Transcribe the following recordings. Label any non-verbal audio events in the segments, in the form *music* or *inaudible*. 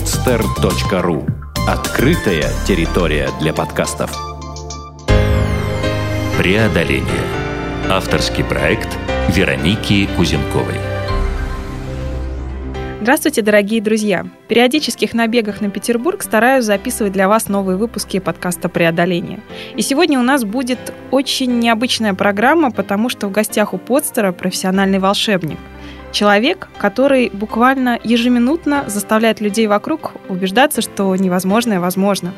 podster.ru Открытая территория для подкастов. Преодоление. Авторский проект Вероники Кузенковой. Здравствуйте, дорогие друзья! В периодических набегах на Петербург стараюсь записывать для вас новые выпуски подкаста «Преодоление». И сегодня у нас будет очень необычная программа, потому что в гостях у подстера профессиональный волшебник. Человек, который буквально ежеминутно заставляет людей вокруг убеждаться, что невозможное возможно.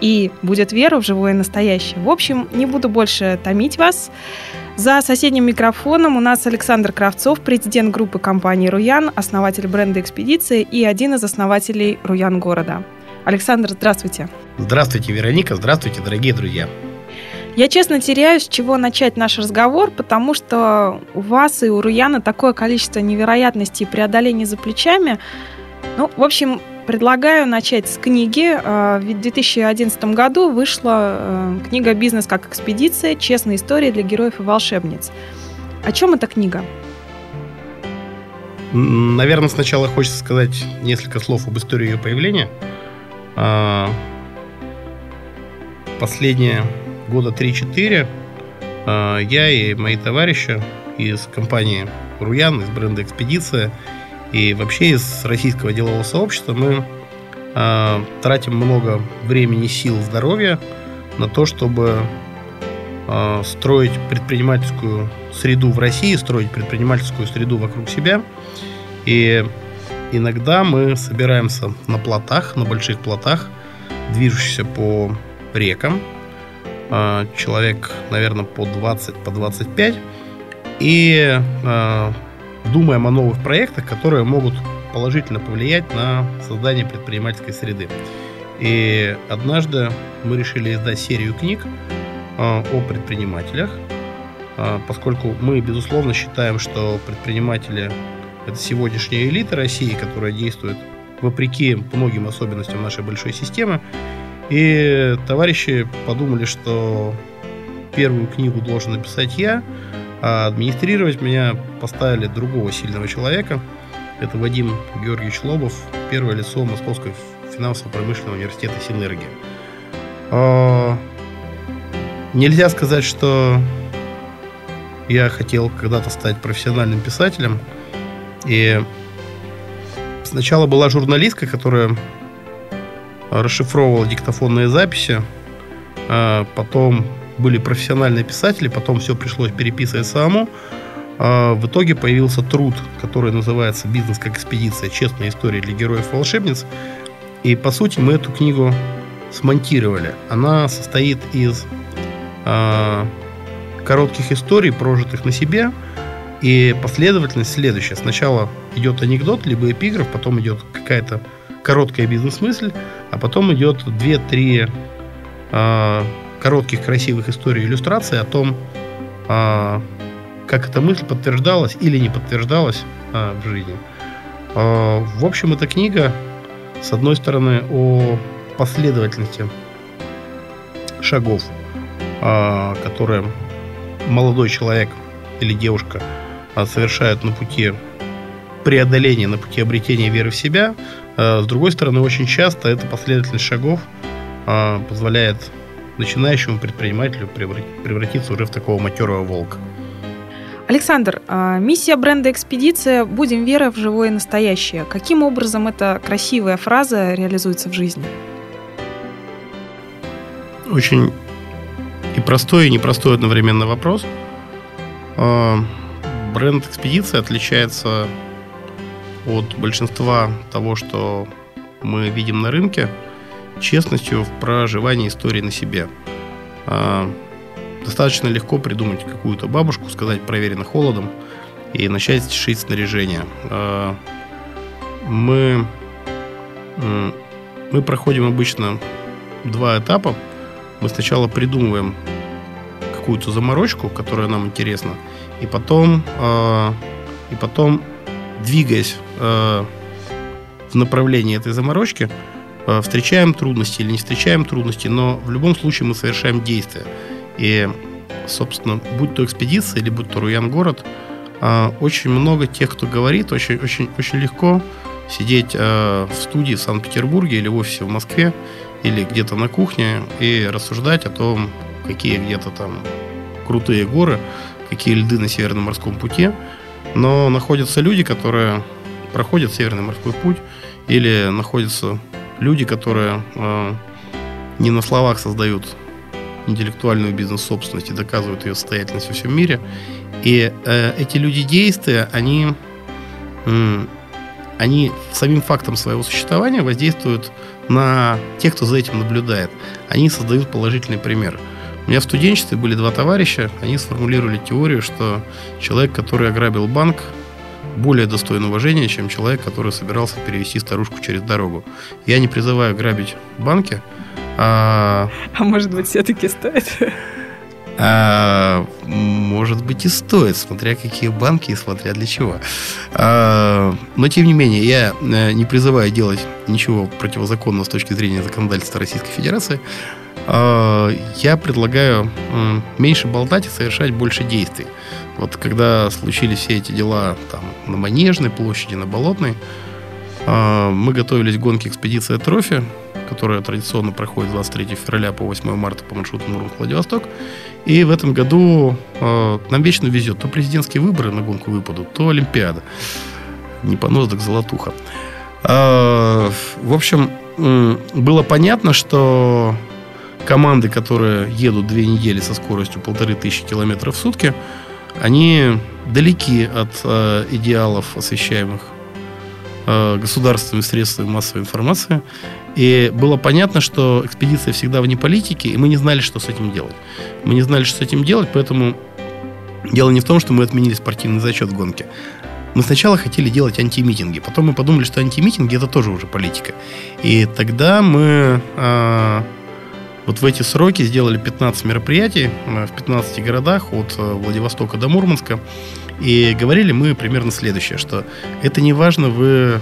И будет вера в живое настоящее. В общем, не буду больше томить вас. За соседним микрофоном у нас Александр Кравцов, президент группы компании «Руян», основатель бренда «Экспедиции» и один из основателей «Руян города». Александр, здравствуйте. Здравствуйте, Вероника. Здравствуйте, дорогие друзья. Я честно теряюсь, с чего начать наш разговор, потому что у вас и у Руяна такое количество невероятностей и преодолений за плечами. Ну, в общем, Предлагаю начать с книги. А, в 2011 году вышла э, книга «Бизнес как экспедиция. Честная история для героев и волшебниц». О чем эта книга? Наверное, сначала хочется сказать несколько слов об истории ее появления. А, последние года 3-4 а, я и мои товарищи из компании Руян, из бренда «Экспедиция» И вообще из российского делового сообщества мы э, тратим много времени, сил, здоровья на то, чтобы э, строить предпринимательскую среду в России, строить предпринимательскую среду вокруг себя. И иногда мы собираемся на плотах, на больших плотах, движущихся по рекам, э, человек, наверное, по 20, по 25, и э, думаем о новых проектах, которые могут положительно повлиять на создание предпринимательской среды. И однажды мы решили издать серию книг а, о предпринимателях, поскольку мы, безусловно, считаем, что предприниматели – это сегодняшняя элита России, которая действует вопреки многим особенностям нашей большой системы. И товарищи подумали, что первую книгу должен написать я, а администрировать меня поставили другого сильного человека. Это Вадим Георгиевич Лобов, первое лицо Московского финансово-промышленного университета «Синергия». А, нельзя сказать, что я хотел когда-то стать профессиональным писателем. И сначала была журналистка, которая расшифровывала диктофонные записи. А потом были профессиональные писатели, потом все пришлось переписывать самому. А в итоге появился труд, который называется «Бизнес как экспедиция. Честная история для героев-волшебниц». И, по сути, мы эту книгу смонтировали. Она состоит из э, коротких историй, прожитых на себе, и последовательность следующая. Сначала идет анекдот, либо эпиграф, потом идет какая-то короткая бизнес-мысль, а потом идет 2-3 э, коротких красивых историй иллюстраций о том, а, как эта мысль подтверждалась или не подтверждалась а, в жизни. А, в общем, эта книга, с одной стороны, о последовательности шагов, которые молодой человек или девушка совершают на пути преодоления, на пути обретения веры в себя. С другой стороны, очень часто эта последовательность шагов позволяет начинающему предпринимателю превратиться уже в такого матерого волка. Александр, а, миссия бренда «Экспедиция» «Будем вера в живое настоящее». Каким образом эта красивая фраза реализуется в жизни? Очень и простой, и непростой одновременно вопрос. Бренд «Экспедиция» отличается от большинства того, что мы видим на рынке – честностью в проживании истории на себе. А, достаточно легко придумать какую-то бабушку, сказать проверено холодом и начать шить снаряжение. А, мы, мы проходим обычно два этапа. Мы сначала придумываем какую-то заморочку, которая нам интересна, и потом, а, и потом двигаясь в направлении этой заморочки, Э, встречаем трудности или не встречаем трудности, но в любом случае мы совершаем действия. И, собственно, будь то экспедиция или будь то Руян город, э, очень много тех, кто говорит, очень, очень, очень легко сидеть э, в студии в Санкт-Петербурге или в офисе в Москве, или где-то на кухне и рассуждать о том, какие где-то там крутые горы, какие льды на Северном морском пути. Но находятся люди, которые проходят Северный морской путь, или находятся люди, которые э, не на словах создают интеллектуальную бизнес-собственность и доказывают ее состоятельность во всем мире. И э, эти люди действия, они, э, они самим фактом своего существования воздействуют на тех, кто за этим наблюдает. Они создают положительный пример. У меня в студенчестве были два товарища, они сформулировали теорию, что человек, который ограбил банк, более достоин уважения, чем человек, который собирался перевести старушку через дорогу. Я не призываю грабить банки, а, а может быть, все-таки стоит? А, может быть и стоит, смотря какие банки и смотря для чего. А, но тем не менее, я э, не призываю делать ничего противозаконного с точки зрения законодательства Российской Федерации. А, я предлагаю меньше болтать и совершать больше действий. Вот когда случились все эти дела там, на Манежной площади, на Болотной, а, мы готовились к гонке экспедиция Трофи, которая традиционно проходит 23 февраля по 8 марта по маршруту Мурманск-Владивосток. И в этом году э, нам вечно везет. То президентские выборы на гонку выпадут, то Олимпиада. Не понос, так золотуха. Э, в общем, э, было понятно, что команды, которые едут две недели со скоростью полторы тысячи километров в сутки, они далеки от э, идеалов, освещаемых э, государственными средствами массовой информации. И было понятно, что экспедиция всегда вне политики, и мы не знали, что с этим делать. Мы не знали, что с этим делать, поэтому дело не в том, что мы отменили спортивный зачет в гонке. Мы сначала хотели делать антимитинги, потом мы подумали, что антимитинги это тоже уже политика. И тогда мы э, вот в эти сроки сделали 15 мероприятий э, в 15 городах от э, Владивостока до Мурманска. И говорили мы примерно следующее, что это не важно, вы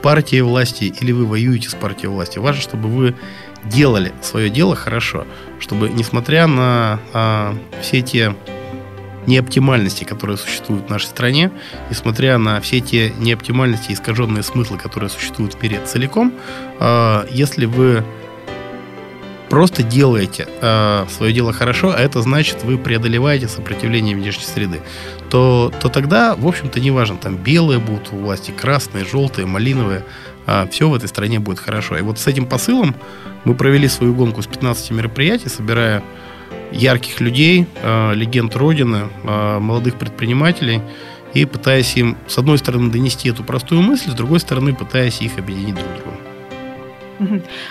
с партией власти или вы воюете с партией власти. Важно, чтобы вы делали свое дело хорошо, чтобы, несмотря на а, все те неоптимальности, которые существуют в нашей стране, несмотря на все те неоптимальности и искаженные смыслы, которые существуют в мире целиком, а, если вы просто делаете э, свое дело хорошо, а это значит, вы преодолеваете сопротивление внешней среды, то, то тогда, в общем-то, не важно, там белые будут у власти, красные, желтые, малиновые, э, а, все в этой стране будет хорошо. И вот с этим посылом мы провели свою гонку с 15 мероприятий, собирая ярких людей, э, легенд Родины, э, молодых предпринимателей, и пытаясь им, с одной стороны, донести эту простую мысль, с другой стороны, пытаясь их объединить друг с другом.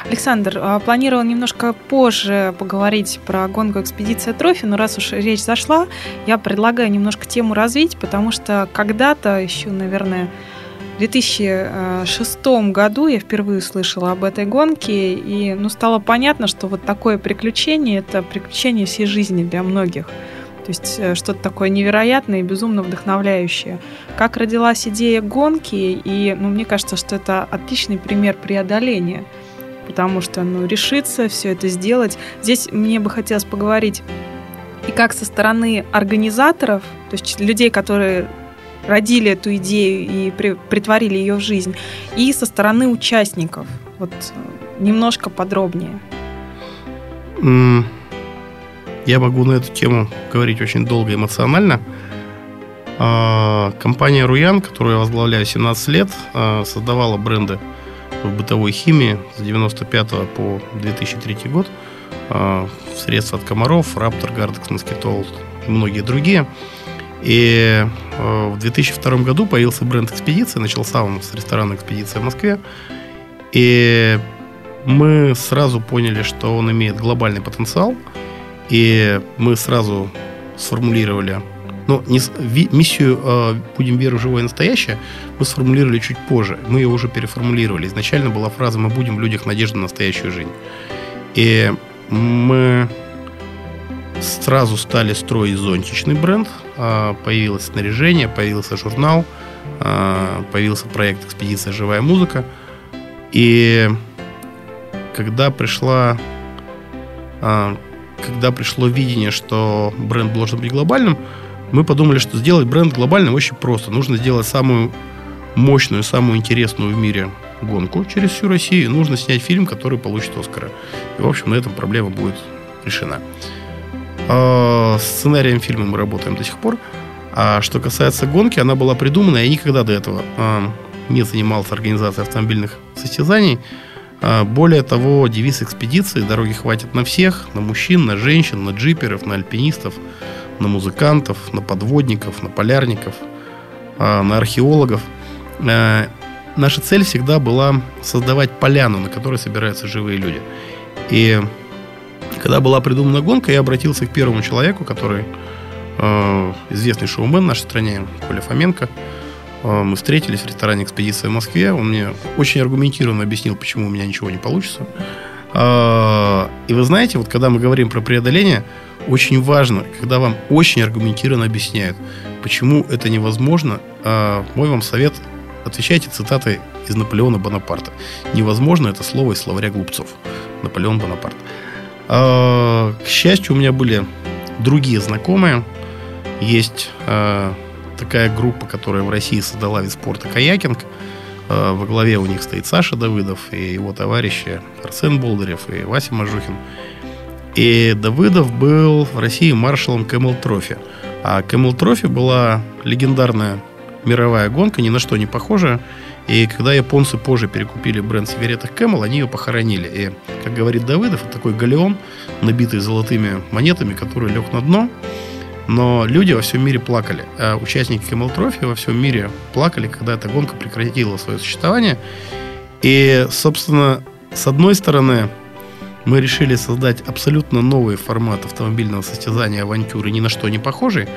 Александр, а, планировал немножко позже поговорить про гонку экспедиция Трофи, но раз уж речь зашла, я предлагаю немножко тему развить, потому что когда-то, еще, наверное, в 2006 году я впервые услышала об этой гонке, и ну, стало понятно, что вот такое приключение – это приключение всей жизни для многих. То есть э, что-то такое невероятное и безумно вдохновляющее. Как родилась идея гонки, и ну, мне кажется, что это отличный пример преодоления – потому что, ну, решиться все это сделать. Здесь мне бы хотелось поговорить и как со стороны организаторов, то есть людей, которые родили эту идею и при, притворили ее в жизнь, и со стороны участников. Вот э, немножко подробнее. Я могу на эту тему говорить очень долго эмоционально. А, компания Руян, которую я возглавляю 17 лет, а, создавала бренды в бытовой химии с 95 по 2003 год. А, средства от комаров, Раптор, Гардекс, Москитол и многие другие. И в 2002 году появился бренд «Экспедиция». Начался он с ресторана «Экспедиция» в Москве. И мы сразу поняли, что он имеет глобальный потенциал. И мы сразу сформулировали но не, ви, миссию э, «Будем веру живое и настоящее» мы сформулировали чуть позже. Мы ее уже переформулировали. Изначально была фраза «Мы будем в людях надежда на настоящую жизнь». И мы сразу стали строить зонтичный бренд. Э, появилось снаряжение, появился журнал, э, появился проект «Экспедиция живая музыка». И когда пришла э, когда пришло видение, что бренд должен быть глобальным, мы подумали, что сделать бренд глобальным очень просто. Нужно сделать самую мощную, самую интересную в мире гонку через всю Россию, нужно снять фильм, который получит Оскара. И, в общем, на этом проблема будет решена. А, сценарием фильма мы работаем до сих пор. А что касается гонки, она была придумана, я никогда до этого а, не занимался организацией автомобильных состязаний. А, более того, девиз экспедиции «Дороги хватит на всех», на мужчин, на женщин, на джиперов, на альпинистов, на музыкантов, на подводников, на полярников, на археологов. Наша цель всегда была создавать поляну, на которой собираются живые люди. И когда была придумана гонка, я обратился к первому человеку, который известный шоумен в нашей стране, Коля Фоменко. Э, мы встретились в ресторане «Экспедиция в Москве». Он мне очень аргументированно объяснил, почему у меня ничего не получится. Э, и вы знаете, вот когда мы говорим про преодоление, очень важно, когда вам очень аргументированно объясняют, почему это невозможно. Э, мой вам совет – отвечайте цитатой из Наполеона Бонапарта. Невозможно это слово из словаря глупцов. Наполеон Бонапарт. К счастью, у меня были другие знакомые. Есть такая группа, которая в России создала вид спорта каякинг. А, во главе у них стоит Саша Давыдов и его товарищи Арсен Болдырев и Вася Мажухин. И Давыдов был в России маршалом Camel Trophy. А Camel Trophy была легендарная мировая гонка, ни на что не похожая. И когда японцы позже перекупили бренд сигареток Camel, они ее похоронили. И, как говорит Давыдов, это такой галеон, набитый золотыми монетами, который лег на дно. Но люди во всем мире плакали. А участники Camel Trophy во всем мире плакали, когда эта гонка прекратила свое существование. И, собственно, с одной стороны, мы решили создать абсолютно новый формат автомобильного состязания авантюры, ни на что не похожий.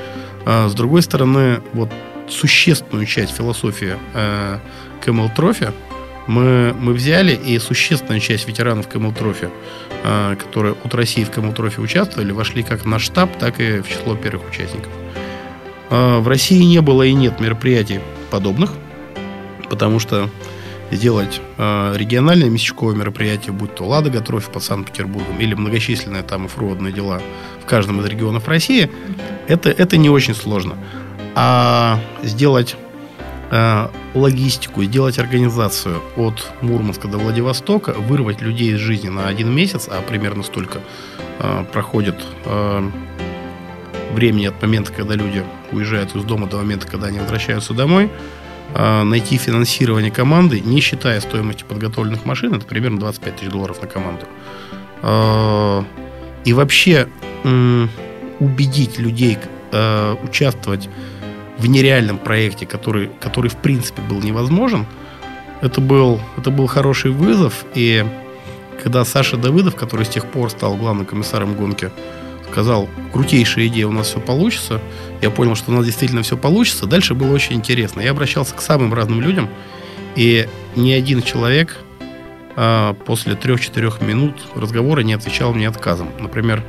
А с другой стороны, вот существенную часть философии э, Camel Trophy мы, мы взяли, и существенная часть ветеранов Trophy, э, которые от России в Trophy участвовали, вошли как в наш штаб, так и в число первых участников. Э, в России не было и нет мероприятий подобных, потому что сделать э, региональное местечковое мероприятие, будь то Ладога Трофи под Санкт-Петербургом или многочисленные там оффроудные дела в каждом из регионов России, это, это не очень сложно а сделать э, логистику, сделать организацию от Мурманска до Владивостока, вырвать людей из жизни на один месяц, а примерно столько э, проходит э, времени от момента, когда люди уезжают из дома до момента, когда они возвращаются домой, э, найти финансирование команды, не считая стоимости подготовленных машин, это примерно 25 тысяч долларов на команду. Э, и вообще э, убедить людей э, участвовать в нереальном проекте, который, который в принципе был невозможен, это был, это был хороший вызов. И когда Саша Давыдов, который с тех пор стал главным комиссаром гонки, сказал, крутейшая идея, у нас все получится, я понял, что у нас действительно все получится. Дальше было очень интересно. Я обращался к самым разным людям, и ни один человек а, после трех-четырех минут разговора не отвечал мне отказом. Например,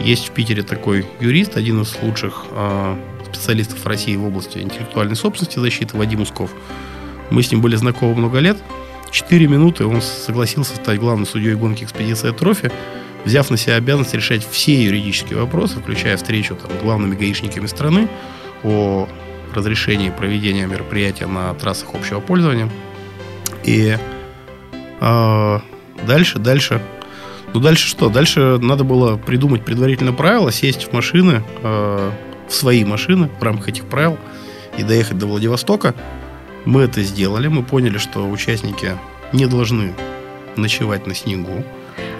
есть в Питере такой юрист, один из лучших а, специалистов России в области интеллектуальной собственности защиты Вадим Усков. Мы с ним были знакомы много лет. Четыре минуты он согласился стать главным судьей гонки экспедиции «Трофи», взяв на себя обязанность решать все юридические вопросы, включая встречу там, с главными гаишниками страны о разрешении проведения мероприятия на трассах общего пользования. И э, дальше, дальше ну, дальше что? Дальше надо было придумать предварительно правила, сесть в машины, э, в свои машины в рамках этих правил и доехать до Владивостока. Мы это сделали. Мы поняли, что участники не должны ночевать на снегу.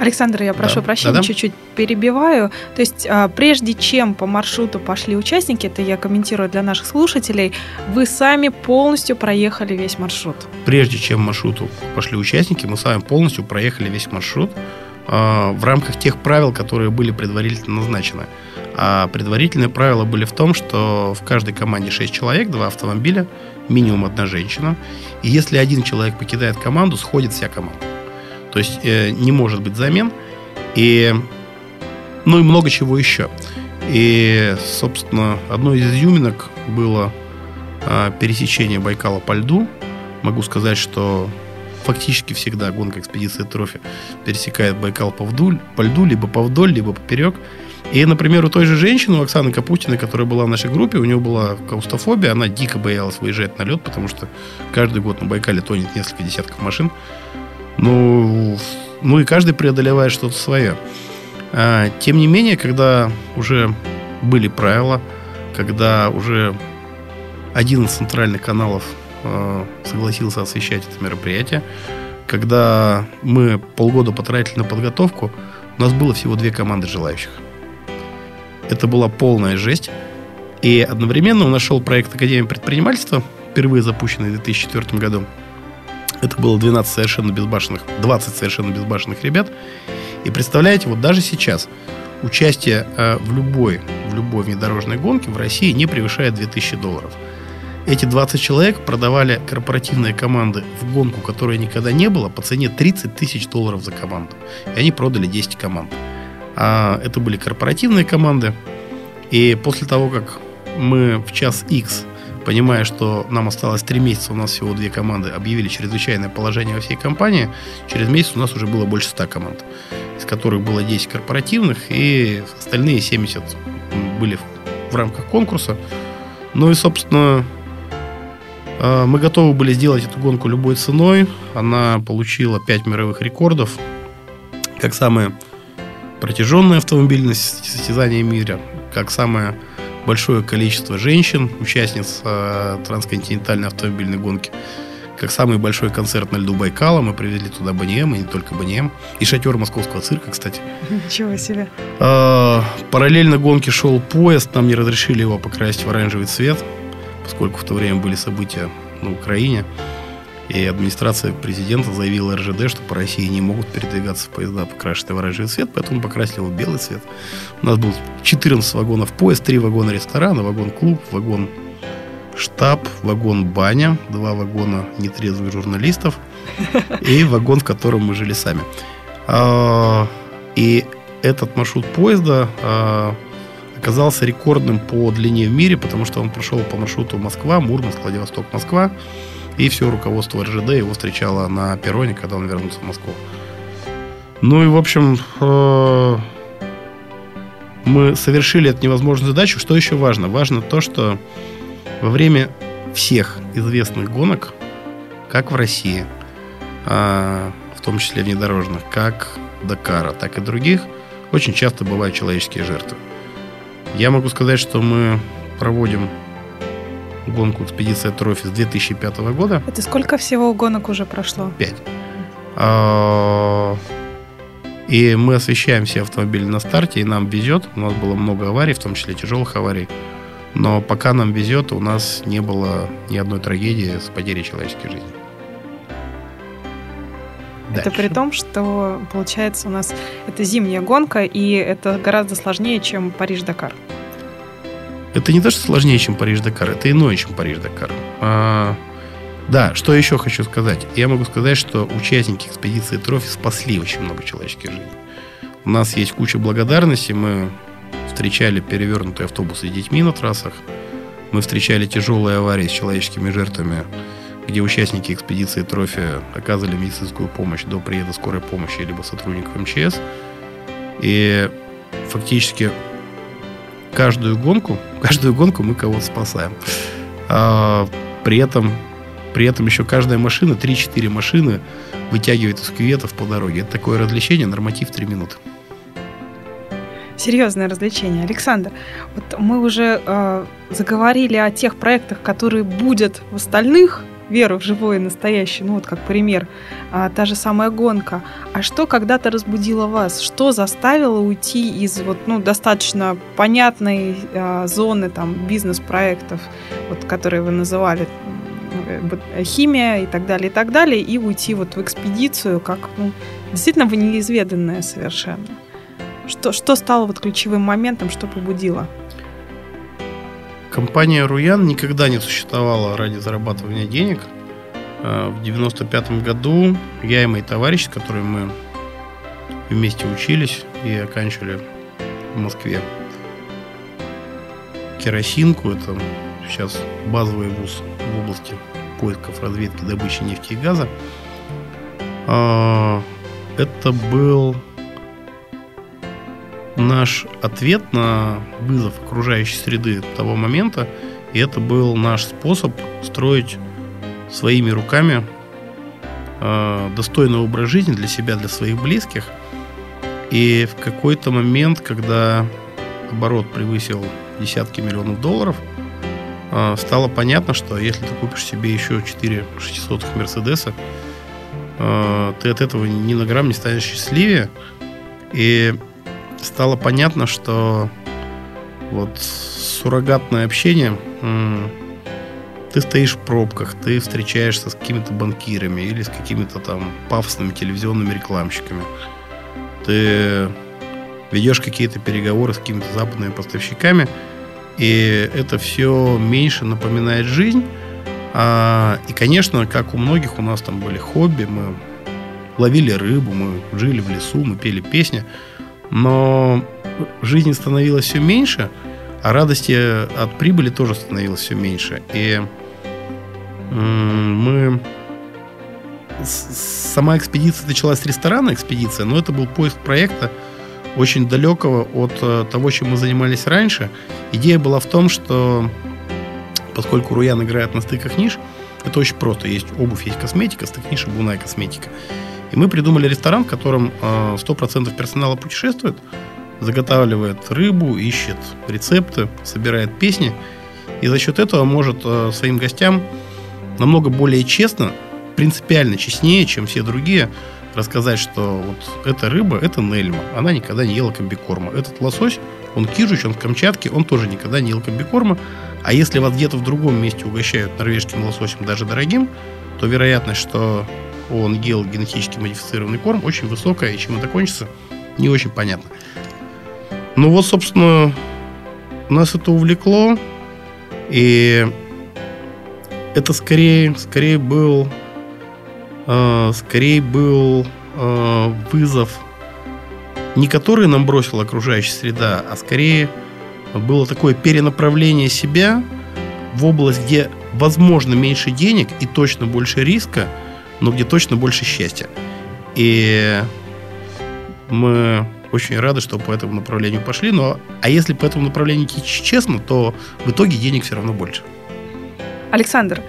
Александр, я прошу да. прощения, Да-да. чуть-чуть перебиваю. То есть, а, прежде чем по маршруту пошли участники, это я комментирую для наших слушателей, вы сами полностью проехали весь маршрут. Прежде чем маршруту пошли участники, мы сами полностью проехали весь маршрут а, в рамках тех правил, которые были предварительно назначены. А предварительные правила были в том, что в каждой команде 6 человек, 2 автомобиля, минимум одна женщина. И если один человек покидает команду, сходит вся команда. То есть э, не может быть замен. И, ну и много чего еще. И, собственно, одной из изюминок было э, пересечение Байкала по льду. Могу сказать, что фактически всегда гонка экспедиции Трофи пересекает Байкал по, вдуль, по льду, либо по вдоль, либо поперек. И, например, у той же женщины, у Оксаны Капустиной, которая была в нашей группе, у нее была каустрофобия, она дико боялась выезжать на лед, потому что каждый год на Байкале тонет несколько десятков машин. Ну, ну и каждый преодолевает что-то свое. А, тем не менее, когда уже были правила, когда уже один из центральных каналов согласился освещать это мероприятие, когда мы полгода потратили на подготовку, у нас было всего две команды желающих. Это была полная жесть. И одновременно у нас шел проект Академии предпринимательства, впервые запущенный в 2004 году. Это было 12 совершенно безбашенных, 20 совершенно безбашенных ребят. И представляете, вот даже сейчас участие э, в любой, в любой внедорожной гонке в России не превышает 2000 долларов. Эти 20 человек продавали корпоративные команды в гонку, которой никогда не было, по цене 30 тысяч долларов за команду. И они продали 10 команд. А это были корпоративные команды. И после того, как мы в час X, понимая, что нам осталось 3 месяца, у нас всего две команды, объявили чрезвычайное положение во всей компании, через месяц у нас уже было больше 100 команд, из которых было 10 корпоративных, и остальные 70 были в рамках конкурса. Ну и, собственно, мы готовы были сделать эту гонку любой ценой. Она получила 5 мировых рекордов, как самое протяженное автомобильное состязание мира, как самое большое количество женщин, участниц э, трансконтинентальной автомобильной гонки, как самый большой концерт на льду Байкала. Мы привезли туда Банием, и не только Банием. И шатер московского цирка, кстати. Ничего себе. Э, параллельно гонке шел поезд. Нам не разрешили его покрасить в оранжевый цвет поскольку в то время были события на Украине. И администрация президента заявила РЖД, что по России не могут передвигаться поезда, покрашенные в оранжевый цвет, поэтому покрасили его в белый цвет. У нас было 14 вагонов поезд, 3 вагона ресторана, вагон-клуб, вагон штаб, вагон баня, два вагона нетрезвых журналистов *laughs* и вагон, в котором мы жили сами. А, и этот маршрут поезда а, оказался рекордным по длине в мире, потому что он прошел по маршруту Москва, Мурманск, Владивосток, Москва. И все руководство РЖД его встречало на перроне, когда он вернулся в Москву. Ну и, в общем, э, мы совершили эту невозможную задачу. Что еще важно? Важно то, что во время всех известных гонок, как в России, а, в том числе внедорожных, как Дакара, так и других, очень часто бывают человеческие жертвы. Я могу сказать, что мы проводим гонку «Экспедиция Трофи» с 2005 года. Это сколько всего гонок уже прошло? Пять. А, и мы освещаем все автомобили на старте, и нам везет. У нас было много аварий, в том числе тяжелых аварий. Но пока нам везет, у нас не было ни одной трагедии с потерей человеческой жизни. Дальше. Это при том, что, получается, у нас это зимняя гонка, и это гораздо сложнее, чем Париж-Дакар. Это не то, что сложнее, чем Париж-Дакар, это иное, чем Париж-Дакар. А, да, что еще хочу сказать. Я могу сказать, что участники экспедиции Трофи спасли очень много человеческих жизней. У нас есть куча благодарности. Мы встречали перевернутые автобусы с детьми на трассах. Мы встречали тяжелые аварии с человеческими жертвами где участники экспедиции Трофи оказывали медицинскую помощь до приезда скорой помощи либо сотрудников МЧС. И фактически каждую гонку, *laughs* каждую гонку мы кого-то спасаем. А, при этом при этом еще каждая машина, 3-4 машины вытягивает из кюветов по дороге. Это такое развлечение, норматив 3 минуты. Серьезное развлечение. Александр, вот мы уже э, заговорили о тех проектах, которые будут в остальных веру в живое настоящее, ну вот как пример, а, та же самая гонка. А что когда-то разбудило вас? Что заставило уйти из вот, ну, достаточно понятной а, зоны там, бизнес-проектов, вот, которые вы называли, э, химия и так далее, и так далее, и уйти вот в экспедицию, как ну, действительно вы неизведанное совершенно? Что, что стало вот ключевым моментом, что побудило? Компания Руян никогда не существовала ради зарабатывания денег. А, в 95 году я и мои товарищи, с которыми мы вместе учились и оканчивали в Москве керосинку, это сейчас базовый вуз в области поисков, разведки, добычи нефти и газа. А, это был наш ответ на вызов окружающей среды того момента, и это был наш способ строить своими руками э, достойный образ жизни для себя, для своих близких. И в какой-то момент, когда оборот превысил десятки миллионов долларов, э, стало понятно, что если ты купишь себе еще 4 600 Мерседеса, э, ты от этого ни на грамм не станешь счастливее. И стало понятно, что вот суррогатное общение ты стоишь в пробках, ты встречаешься с какими-то банкирами или с какими-то там пафосными телевизионными рекламщиками. Ты ведешь какие-то переговоры с какими-то западными поставщиками, и это все меньше напоминает жизнь. А, и, конечно, как у многих, у нас там были хобби, мы ловили рыбу, мы жили в лесу, мы пели песни, но жизни становилось все меньше, а радости от прибыли тоже становилось все меньше. И мы... Сама экспедиция началась с ресторана, экспедиция, но это был поиск проекта очень далекого от э, того, чем мы занимались раньше. Идея была в том, что поскольку Руян играет на стыках ниш, это очень просто. Есть обувь, есть косметика, стык ниш, обувная косметика. И мы придумали ресторан, в котором 100% э, персонала путешествует, заготавливает рыбу, ищет рецепты, собирает песни. И за счет этого может э, своим гостям намного более честно, принципиально честнее, чем все другие, рассказать, что вот эта рыба, это Нельма, она никогда не ела комбикорма. Этот лосось, он кижуч, он в Камчатке, он тоже никогда не ел комбикорма. А если вас где-то в другом месте угощают норвежским лососем, даже дорогим, то вероятность, что он ел генетически модифицированный корм, очень высокая, и чем это кончится, не очень понятно. Ну вот, собственно, нас это увлекло, и это скорее, скорее был, э, скорее был э, вызов, не который нам бросила окружающая среда, а скорее было такое перенаправление себя в область, где возможно меньше денег и точно больше риска, но где точно больше счастья. И мы очень рады, что по этому направлению пошли. Но, а если по этому направлению идти честно, то в итоге денег все равно больше. Александр,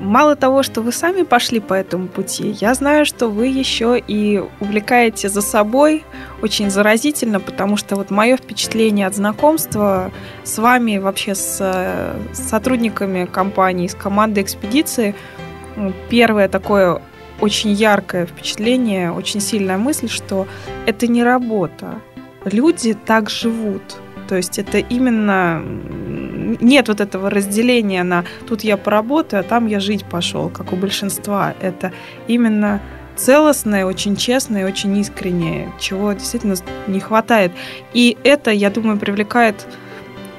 мало того, что вы сами пошли по этому пути, я знаю, что вы еще и увлекаете за собой очень заразительно, потому что вот мое впечатление от знакомства с вами, вообще с, с сотрудниками компании, с командой экспедиции, первое такое очень яркое впечатление, очень сильная мысль, что это не работа. Люди так живут. То есть это именно нет вот этого разделения на тут я поработаю, а там я жить пошел, как у большинства. Это именно целостное, очень честное, очень искреннее, чего действительно не хватает. И это, я думаю, привлекает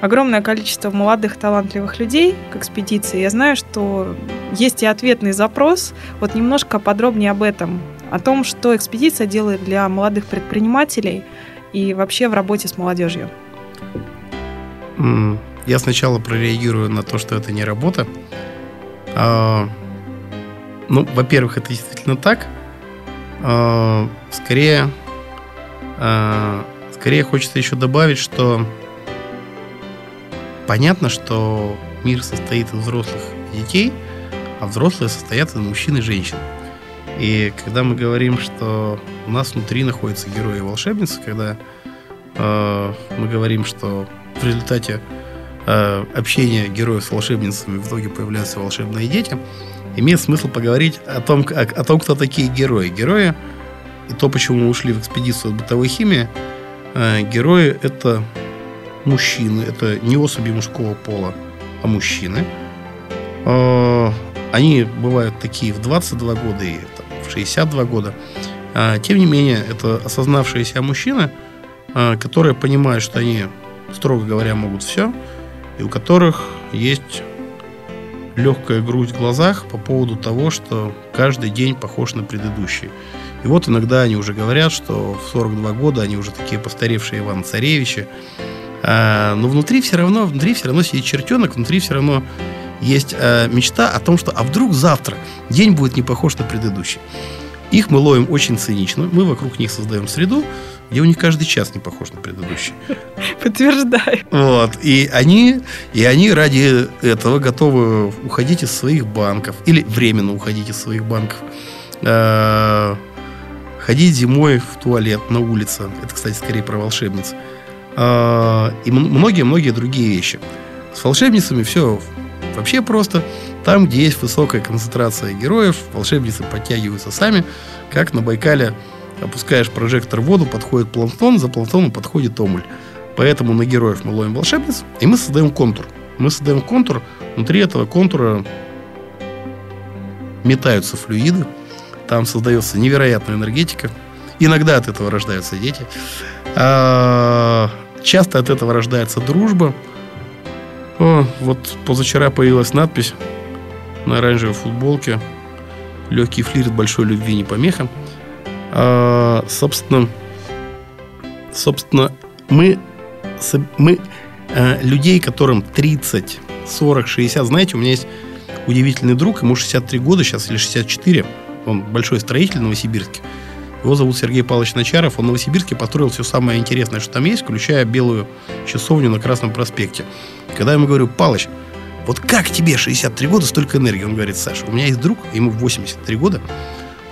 огромное количество молодых талантливых людей к экспедиции. Я знаю, что есть и ответный запрос. Вот немножко подробнее об этом, о том, что экспедиция делает для молодых предпринимателей и вообще в работе с молодежью. Я сначала прореагирую на то, что это не работа. А, ну, во-первых, это действительно так. А, скорее, а, скорее хочется еще добавить, что понятно, что мир состоит из взрослых и детей, а взрослые состоят из мужчин и женщин. И когда мы говорим, что у нас внутри находятся герои и волшебницы, когда э, мы говорим, что в результате Э, общения героев с волшебницами в итоге появляются волшебные дети, имеет смысл поговорить о том, о, о том, кто такие герои. Герои, и то, почему мы ушли в экспедицию от бытовой химии, э, герои – это мужчины, это не особи мужского пола, а мужчины. Э, они бывают такие в 22 года и там, в 62 года. Э, тем не менее, это осознавшиеся мужчины, э, которые понимают, что они, строго говоря, могут все – и у которых есть легкая грудь в глазах по поводу того, что каждый день похож на предыдущий. И вот иногда они уже говорят, что в 42 года они уже такие постаревшие Иван Царевичи. А, но внутри все равно, внутри все равно сидит чертенок, внутри все равно есть а, мечта о том, что а вдруг завтра день будет не похож на предыдущий. Их мы ловим очень цинично. Мы вокруг них создаем среду, где у них каждый час не похож на предыдущий. *laughs* Подтверждаю. Вот. И они, и они ради этого готовы уходить из своих банков. Или временно уходить из своих банков. Э, ходить зимой в туалет на улице. Это, кстати, скорее про волшебниц. Э, и многие-многие другие вещи. С волшебницами все вообще просто. Там, где есть высокая концентрация героев, волшебницы подтягиваются сами, как на Байкале опускаешь прожектор в воду, подходит планктон, за планктоном подходит омуль. Поэтому на героев мы ловим волшебниц, и мы создаем контур. Мы создаем контур, внутри этого контура метаются флюиды, там создается невероятная энергетика. Иногда от этого рождаются дети. Часто от этого рождается дружба. О, вот позавчера появилась надпись на оранжевой футболке. Легкий флирт большой любви не помеха. А, собственно, собственно, мы, мы а, людей, которым 30, 40, 60, знаете, у меня есть удивительный друг, ему 63 года сейчас или 64, он большой строитель в Новосибирске. Его зовут Сергей Павлович Начаров. Он в Новосибирске построил все самое интересное, что там есть, включая белую часовню на Красном проспекте. Когда я ему говорю, Палыч, вот как тебе 63 года столько энергии? Он говорит, Саша, у меня есть друг, ему 83 года,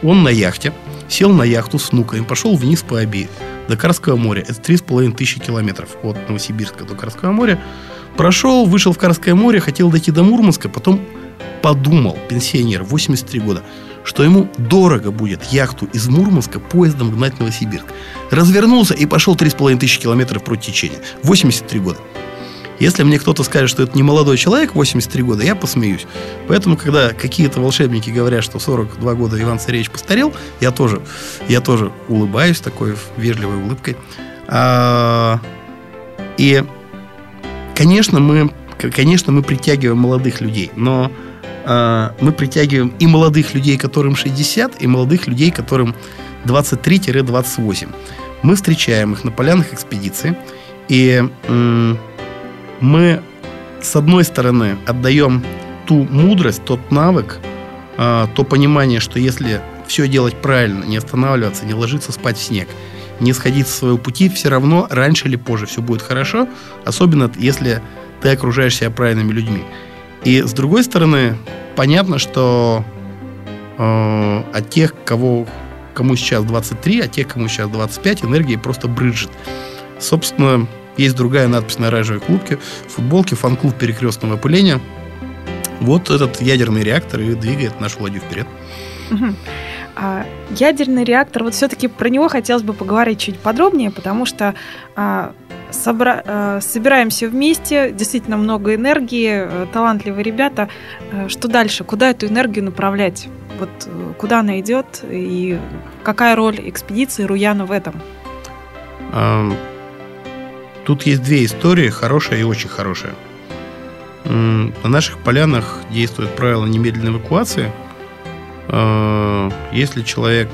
он на яхте, сел на яхту с внуками, пошел вниз по Оби до Карского моря. Это 3,5 тысячи километров от Новосибирска до Карского моря. Прошел, вышел в Карское море, хотел дойти до Мурманска, потом подумал, пенсионер, 83 года, что ему дорого будет яхту из Мурманска поездом гнать в Новосибирск. Развернулся и пошел 3,5 тысячи километров против течения. 83 года. Если мне кто-то скажет, что это не молодой человек, 83 года, я посмеюсь. Поэтому, когда какие-то волшебники говорят, что 42 года Иван Царевич постарел, я тоже, я тоже улыбаюсь такой вежливой улыбкой. А, и, конечно, мы, конечно, мы притягиваем молодых людей, но мы притягиваем и молодых людей, которым 60, и молодых людей, которым 23-28. Мы встречаем их на полянах экспедиции, и мы, с одной стороны, отдаем ту мудрость, тот навык, а, то понимание, что если все делать правильно, не останавливаться, не ложиться спать в снег, не сходить со своего пути, все равно раньше или позже все будет хорошо, особенно если ты окружаешь себя правильными людьми. И с другой стороны, понятно, что э, от тех, кого, кому сейчас 23, от тех, кому сейчас 25, энергия просто брызжет. Собственно, есть другая надпись на оранжевой клубке, футболке «Фан-клуб перекрестного опыления». Вот этот ядерный реактор и двигает нашу ладью вперед. А, ядерный реактор, вот все-таки про него хотелось бы поговорить чуть подробнее, потому что а, собра... а, собираемся вместе, действительно много энергии, а, талантливые ребята. А, что дальше? Куда эту энергию направлять? Вот э, куда она идет и какая роль экспедиции Руяна в этом? Тут есть две истории, хорошая и очень хорошая. На наших полянах действует правило немедленной эвакуации. Если человек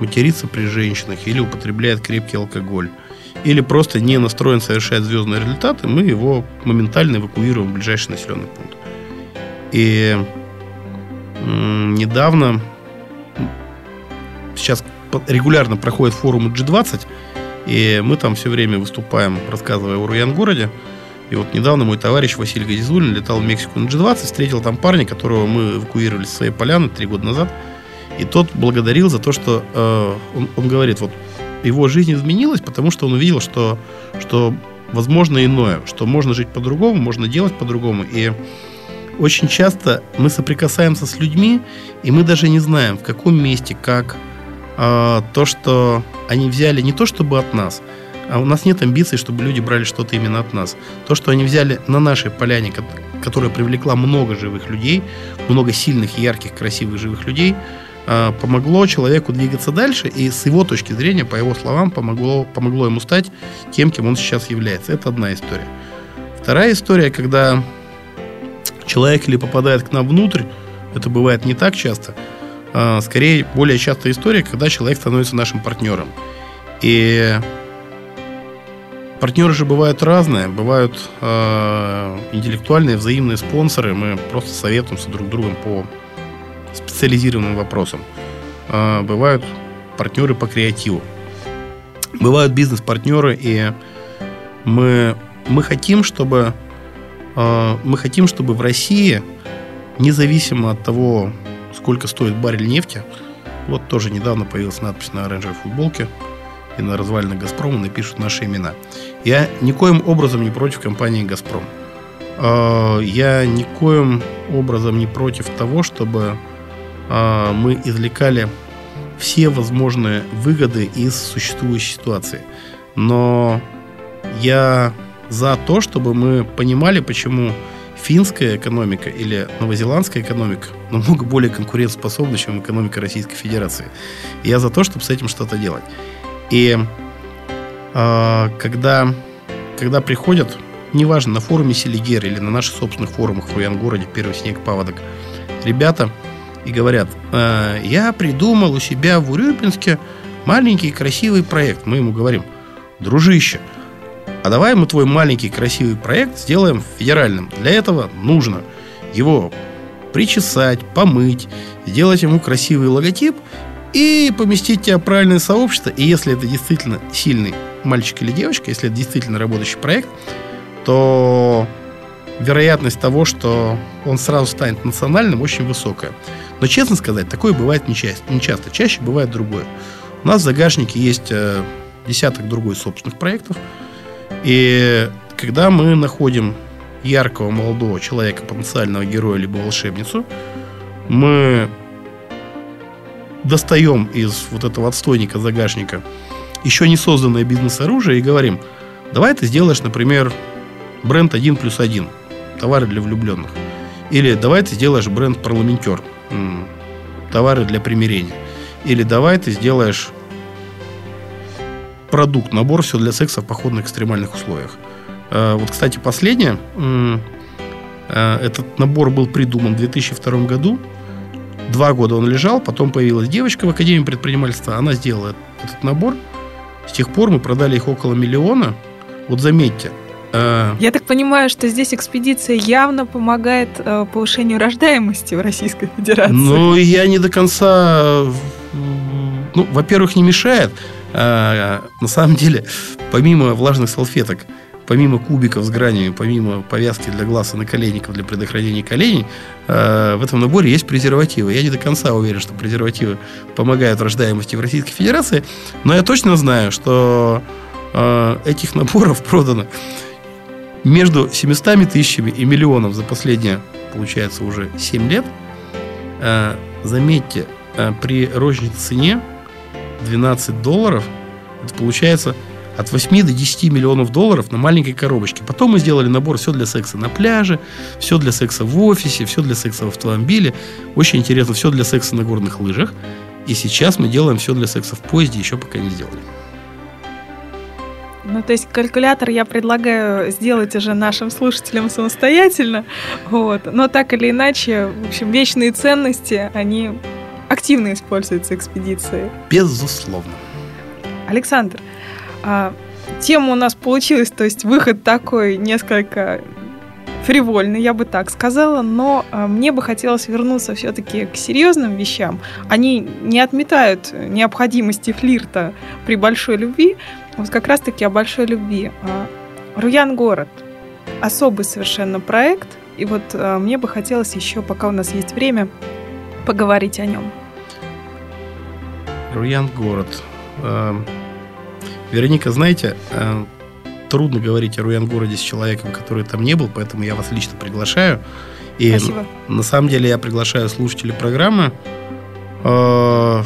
матерится при женщинах или употребляет крепкий алкоголь, или просто не настроен совершать звездные результаты, мы его моментально эвакуируем в ближайший населенный пункт. И недавно, сейчас регулярно проходит форум G20, и мы там все время выступаем, рассказывая о Руян-городе. И вот недавно мой товарищ Василий Газизулин летал в Мексику на G20, встретил там парня, которого мы эвакуировали с своей поляны три года назад. И тот благодарил за то, что э, он, он говорит, вот его жизнь изменилась, потому что он увидел, что, что возможно иное, что можно жить по-другому, можно делать по-другому. И очень часто мы соприкасаемся с людьми, и мы даже не знаем, в каком месте, как, э, то, что они взяли не то чтобы от нас, а у нас нет амбиций, чтобы люди брали что-то именно от нас. То, что они взяли на нашей поляне, которая привлекла много живых людей, много сильных, ярких, красивых живых людей, а, помогло человеку двигаться дальше, и с его точки зрения, по его словам, помогло, помогло ему стать тем, кем он сейчас является. Это одна история. Вторая история, когда человек или попадает к нам внутрь, это бывает не так часто – а, скорее более частая история, когда человек становится нашим партнером. И партнеры же бывают разные, бывают э, интеллектуальные, взаимные спонсоры. Мы просто советуемся друг с другом по специализированным вопросам. э, бывают партнеры по креативу. Бывают бизнес-партнеры, и мы, мы хотим, чтобы э, мы хотим, чтобы в России, независимо от того, сколько стоит баррель нефти, вот тоже недавно появилась надпись на оранжевой футболке, и на развалинах «Газпрома» напишут наши имена. Я никоим образом не против компании «Газпром». Э, я никоим образом не против того, чтобы мы извлекали все возможные выгоды из существующей ситуации. Но я за то, чтобы мы понимали, почему финская экономика или новозеландская экономика намного более конкурентоспособна, чем экономика Российской Федерации. я за то, чтобы с этим что-то делать. И э, когда, когда приходят, неважно, на форуме Селигер или на наших собственных форумах в Руян-городе, первый снег, паводок, ребята и говорят, э, я придумал у себя в Урюпинске маленький красивый проект. Мы ему говорим, дружище, а давай мы твой маленький красивый проект сделаем федеральным. Для этого нужно его причесать, помыть, сделать ему красивый логотип и поместить тебя в правильное сообщество. И если это действительно сильный мальчик или девочка, если это действительно работающий проект, то вероятность того, что он сразу станет национальным, очень высокая. Но, честно сказать, такое бывает не часто. Чаще бывает другое. У нас в загашнике есть э, десяток другой собственных проектов. И когда мы находим яркого молодого человека, потенциального героя либо волшебницу, мы достаем из вот этого отстойника загашника еще не созданное бизнес-оружие и говорим, давай ты сделаешь, например, бренд 1 плюс 1, товары для влюбленных. Или давай ты сделаешь бренд парламентер, товары для примирения. Или давай ты сделаешь продукт, набор все для секса в походных экстремальных условиях. Э, вот, кстати, последнее. Э, этот набор был придуман в 2002 году. Два года он лежал, потом появилась девочка в Академии предпринимательства, она сделала этот набор. С тех пор мы продали их около миллиона. Вот заметьте. Э, Я так понимаю, что здесь экспедиция явно помогает э, повышению рождаемости в Российской Федерации. Ну, я не до конца... Ну, во-первых, не мешает. А, на самом деле, помимо влажных салфеток, помимо кубиков с гранями, помимо повязки для глаз и наколенников для предохранения коленей, э, в этом наборе есть презервативы. Я не до конца уверен, что презервативы помогают рождаемости в Российской Федерации, но я точно знаю, что э, этих наборов продано между 700 тысячами и миллионом за последние, получается, уже 7 лет. Э, заметьте, при розничной цене 12 долларов, это получается от 8 до 10 миллионов долларов на маленькой коробочке. Потом мы сделали набор все для секса на пляже, все для секса в офисе, все для секса в автомобиле. Очень интересно, все для секса на горных лыжах. И сейчас мы делаем все для секса в поезде, еще пока не сделали. Ну, то есть калькулятор я предлагаю сделать уже нашим слушателям самостоятельно. Вот. Но так или иначе, в общем, вечные ценности, они активно используются экспедицией. Безусловно. Александр, а, тема у нас получилась, то есть выход такой несколько фривольный, я бы так сказала, но а, мне бы хотелось вернуться все-таки к серьезным вещам. Они не отметают необходимости флирта при большой любви. Вот как раз-таки о большой любви. А, Руян город. Особый совершенно проект. И вот а, мне бы хотелось еще, пока у нас есть время, поговорить о нем. Руян город. Эм, Вероника, знаете, трудно говорить о Руян-городе с человеком, который там не был, поэтому я вас лично приглашаю. И Спасибо. на самом деле я приглашаю слушателей программы. Э,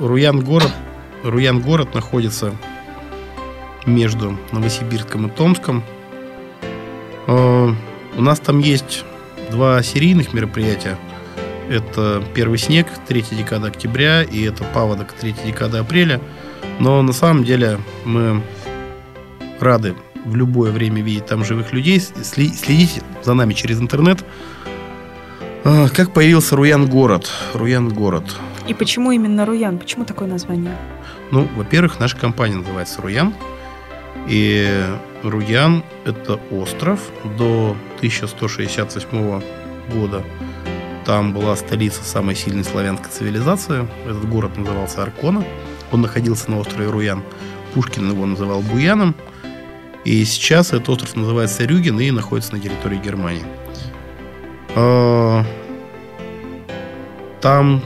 Руян-город, Руян-город находится между Новосибирском и Томском. Э, у нас там есть два серийных мероприятия. Это первый снег, третья декада октября, и это паводок, третья декада апреля – но на самом деле мы рады в любое время видеть там живых людей. Следите за нами через интернет. А, как появился Руян город? Руян город. И почему именно Руян? Почему такое название? Ну, во-первых, наша компания называется Руян. И Руян – это остров до 1168 года. Там была столица самой сильной славянской цивилизации. Этот город назывался Аркона. Он находился на острове Руян. Пушкин его называл Буяном. И сейчас этот остров называется Рюген и находится на территории Германии. А, там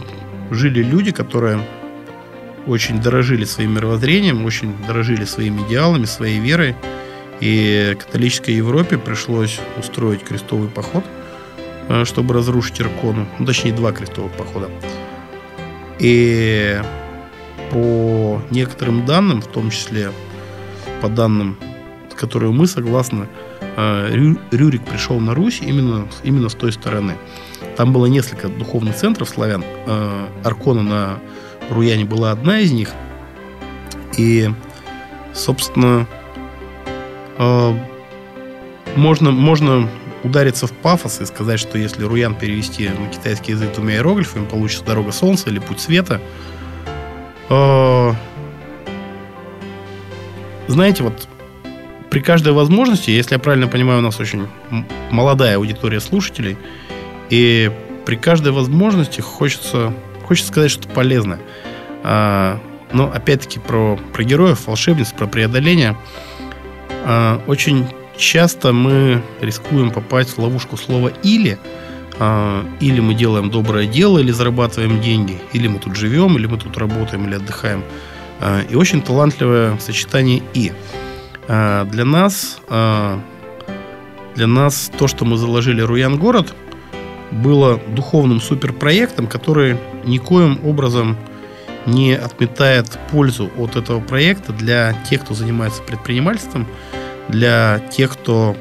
жили люди, которые очень дорожили своим мировоззрением, очень дорожили своими идеалами, своей верой. И католической Европе пришлось устроить крестовый поход, э, чтобы разрушить Иркону. Ну, точнее, два крестовых похода. И по некоторым данным, в том числе по данным, с которыми мы согласны, э, Рюрик пришел на Русь именно, именно с той стороны. Там было несколько духовных центров славян. Э, Аркона на Руяне была одна из них. И, собственно, э, можно, можно удариться в пафос и сказать, что если Руян перевести на китайский язык двумя иероглифами, получится дорога солнца или путь света. Э, знаете, вот при каждой возможности, если я правильно понимаю, у нас очень молодая аудитория слушателей, и при каждой возможности хочется, хочется сказать что-то полезное. А, но опять-таки про, про героев, волшебниц, про преодоление. А, очень часто мы рискуем попасть в ловушку слова «или». А, или мы делаем доброе дело, или зарабатываем деньги, или мы тут живем, или мы тут работаем, или отдыхаем. А, и очень талантливое сочетание «и». А, для нас, а, для нас то, что мы заложили Руян город, было духовным суперпроектом, который никоим образом не отметает пользу от этого проекта для тех, кто занимается предпринимательством, для тех, кто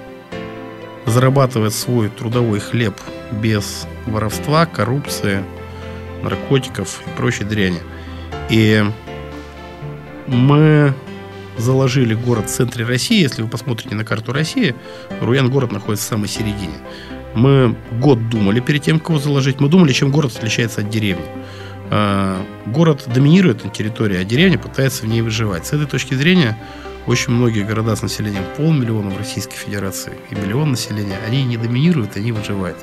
зарабатывает свой трудовой хлеб без воровства, коррупции, наркотиков и прочей дряни. И мы заложили город в центре России. Если вы посмотрите на карту России, Руян город находится в самой середине. Мы год думали перед тем, кого заложить. Мы думали, чем город отличается от деревни. А, город доминирует на территории, а деревня пытается в ней выживать. С этой точки зрения очень многие города с населением полмиллиона в Российской Федерации и миллион населения, они не доминируют, они выживают.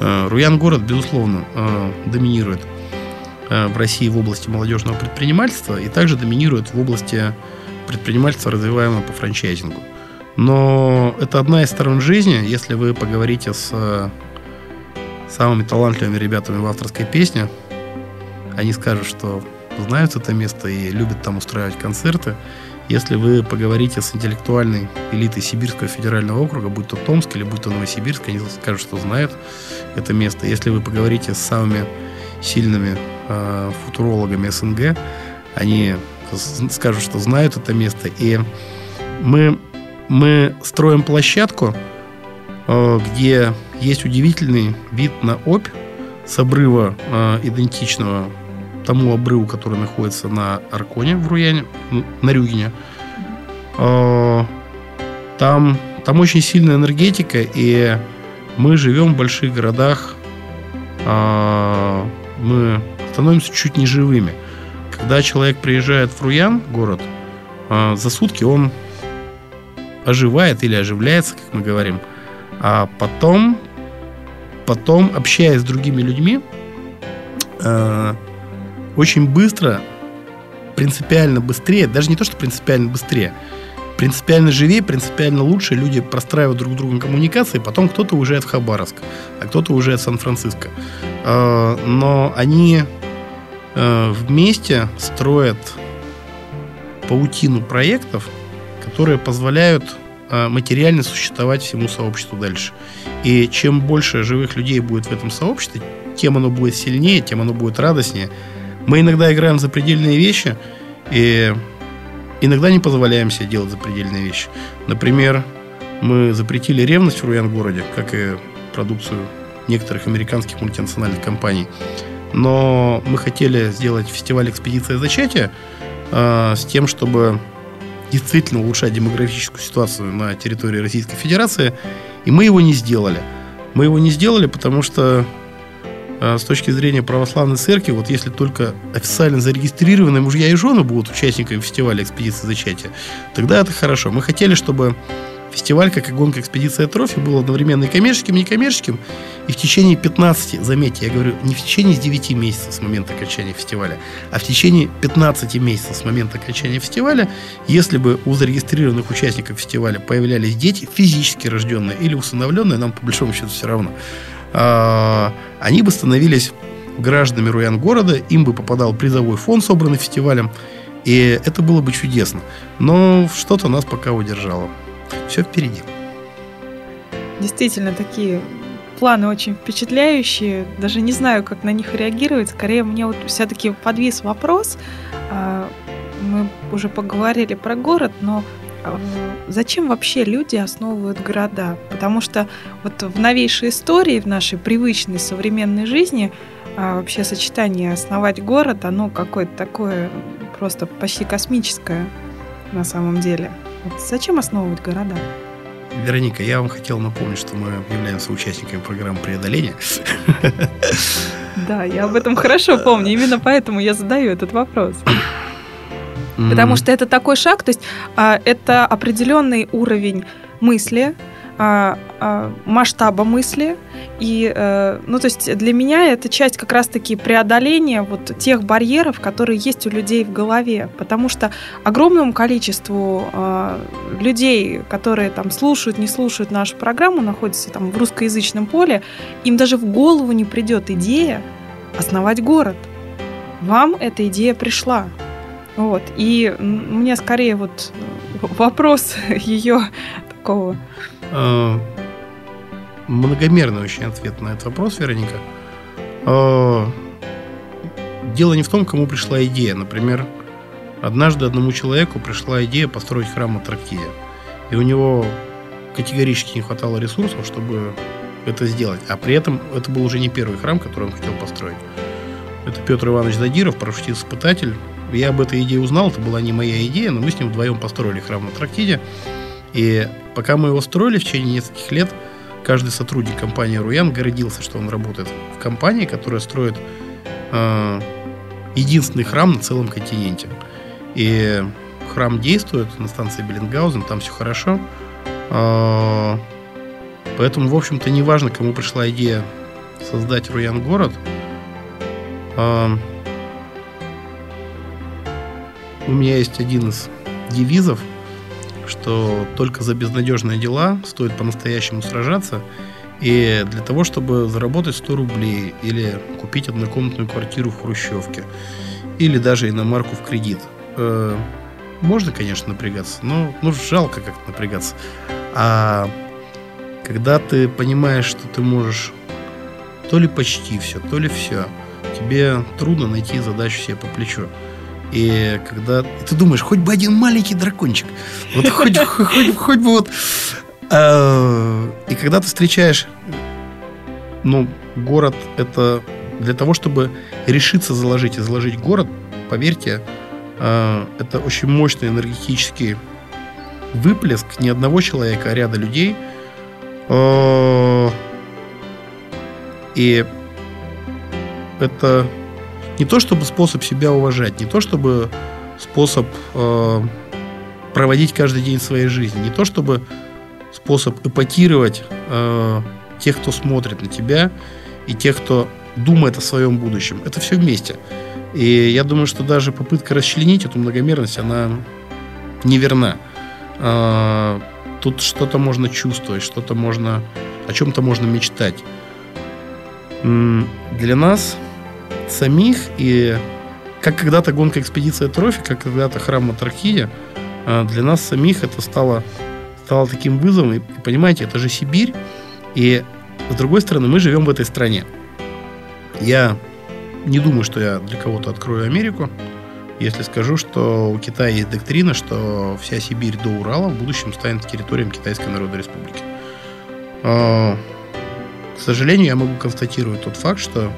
А, Руян город, безусловно, а, доминирует в России в области молодежного предпринимательства и также доминирует в области предпринимательства, развиваемого по франчайзингу. Но это одна из сторон жизни. Если вы поговорите с самыми талантливыми ребятами в авторской песне, они скажут, что знают это место и любят там устраивать концерты. Если вы поговорите с интеллектуальной элитой Сибирского федерального округа, будь то Томск или будь то Новосибирск, они скажут, что знают это место. Если вы поговорите с самыми сильными э, футурологами СНГ, они скажут, что знают это место. И мы, мы строим площадку, э, где есть удивительный вид на Обь с обрыва э, идентичного тому обрыву, который находится на Арконе в Руяне, на Рюгине. Э, там, там очень сильная энергетика, и мы живем в больших городах, мы становимся чуть не живыми. Когда человек приезжает в Руян, город, за сутки он оживает или оживляется, как мы говорим, а потом, потом общаясь с другими людьми, а, очень быстро, принципиально быстрее, даже не то, что принципиально быстрее, принципиально живее, принципиально лучше люди простраивают друг с другом коммуникации, потом кто-то уезжает в Хабаровск, а кто-то уезжает в Сан-Франциско. А, но они Э, вместе строят паутину проектов, которые позволяют э, материально существовать всему сообществу дальше. И чем больше живых людей будет в этом сообществе, тем оно будет сильнее, тем оно будет радостнее. Мы иногда играем за предельные вещи, и иногда не позволяем себе делать запредельные вещи. Например, мы запретили ревность в Руян-городе, как и продукцию некоторых американских мультинациональных компаний но мы хотели сделать фестиваль «Экспедиция зачатия» э, с тем, чтобы действительно улучшать демографическую ситуацию на территории Российской Федерации, и мы его не сделали. Мы его не сделали, потому что э, с точки зрения православной церкви, вот если только официально зарегистрированные мужья и жены будут участниками фестиваля «Экспедиция зачатия», тогда это хорошо. Мы хотели, чтобы фестиваль, как и гонка экспедиция трофи, был одновременно и коммерческим, и некоммерческим. И в течение 15, заметьте, я говорю, не в течение 9 месяцев с момента окончания фестиваля, а в течение 15 месяцев с момента окончания фестиваля, если бы у зарегистрированных участников фестиваля появлялись дети, физически рожденные или усыновленные, нам по большому счету все равно, а, они бы становились гражданами Руян города, им бы попадал призовой фонд, собранный фестивалем, и это было бы чудесно. Но что-то нас пока удержало. Все впереди. Действительно, такие планы очень впечатляющие. Даже не знаю, как на них реагировать. Скорее, мне вот все-таки подвис вопрос. А, мы уже поговорили про город, но а, зачем вообще люди основывают города? Потому что вот в новейшей истории, в нашей привычной современной жизни а вообще сочетание основать город, оно какое-то такое просто почти космическое на самом деле. Зачем основывать города? Вероника, я вам хотел напомнить, что мы являемся участниками программы преодоления. Да, я об этом хорошо помню. Именно поэтому я задаю этот вопрос. Потому что это такой шаг, то есть а, это определенный уровень мысли, а, а, масштаба мысли. И, э, ну, то есть для меня это часть как раз-таки преодоления вот тех барьеров, которые есть у людей в голове. Потому что огромному количеству э, людей, которые там слушают, не слушают нашу программу, находятся там в русскоязычном поле, им даже в голову не придет идея основать город. Вам эта идея пришла. Вот. И мне скорее вот вопрос *laughs* ее такого многомерный очень ответ на этот вопрос, Вероника. Э, дело не в том, кому пришла идея. Например, однажды одному человеку пришла идея построить храм Атрактиде. И у него категорически не хватало ресурсов, чтобы это сделать. А при этом это был уже не первый храм, который он хотел построить. Это Петр Иванович Задиров, парашютист-испытатель. Я об этой идее узнал, это была не моя идея, но мы с ним вдвоем построили храм на Трактиде. И пока мы его строили в течение нескольких лет, каждый сотрудник компании Руян гордился, что он работает в компании, которая строит э, единственный храм на целом континенте. И храм действует на станции Беллингаузен, там все хорошо. Э, поэтому, в общем-то, не важно, кому пришла идея создать Руян город. Э, у меня есть один из девизов – что только за безнадежные дела стоит по-настоящему сражаться. И для того, чтобы заработать 100 рублей или купить однокомнатную квартиру в Хрущевке, или даже иномарку в кредит, э, можно, конечно, напрягаться, но ну, жалко как-то напрягаться. А когда ты понимаешь, что ты можешь то ли почти все, то ли все, тебе трудно найти задачу себе по плечу. И когда и ты думаешь, хоть бы один маленький дракончик, вот хоть, хоть, хоть бы вот... Э, и когда ты встречаешь, ну, город это для того, чтобы решиться заложить и заложить город, поверьте, э, это очень мощный энергетический выплеск не одного человека, а ряда людей. Э, и это не то чтобы способ себя уважать, не то чтобы способ э, проводить каждый день своей жизни, не то чтобы способ эпатировать э, тех, кто смотрит на тебя, и тех, кто думает о своем будущем. Это все вместе. И я думаю, что даже попытка расчленить эту многомерность, она неверна. Э, тут что-то можно чувствовать, что-то можно, о чем-то можно мечтать. Для нас самих и как когда-то гонка экспедиция Трофи, как когда-то храм Матрахия, а, для нас самих это стало, стало таким вызовом. И, понимаете, это же Сибирь. И с другой стороны, мы живем в этой стране. Я не думаю, что я для кого-то открою Америку, если скажу, что у Китая есть доктрина, что вся Сибирь до Урала в будущем станет территорией Китайской Народной Республики. А, к сожалению, я могу констатировать тот факт, что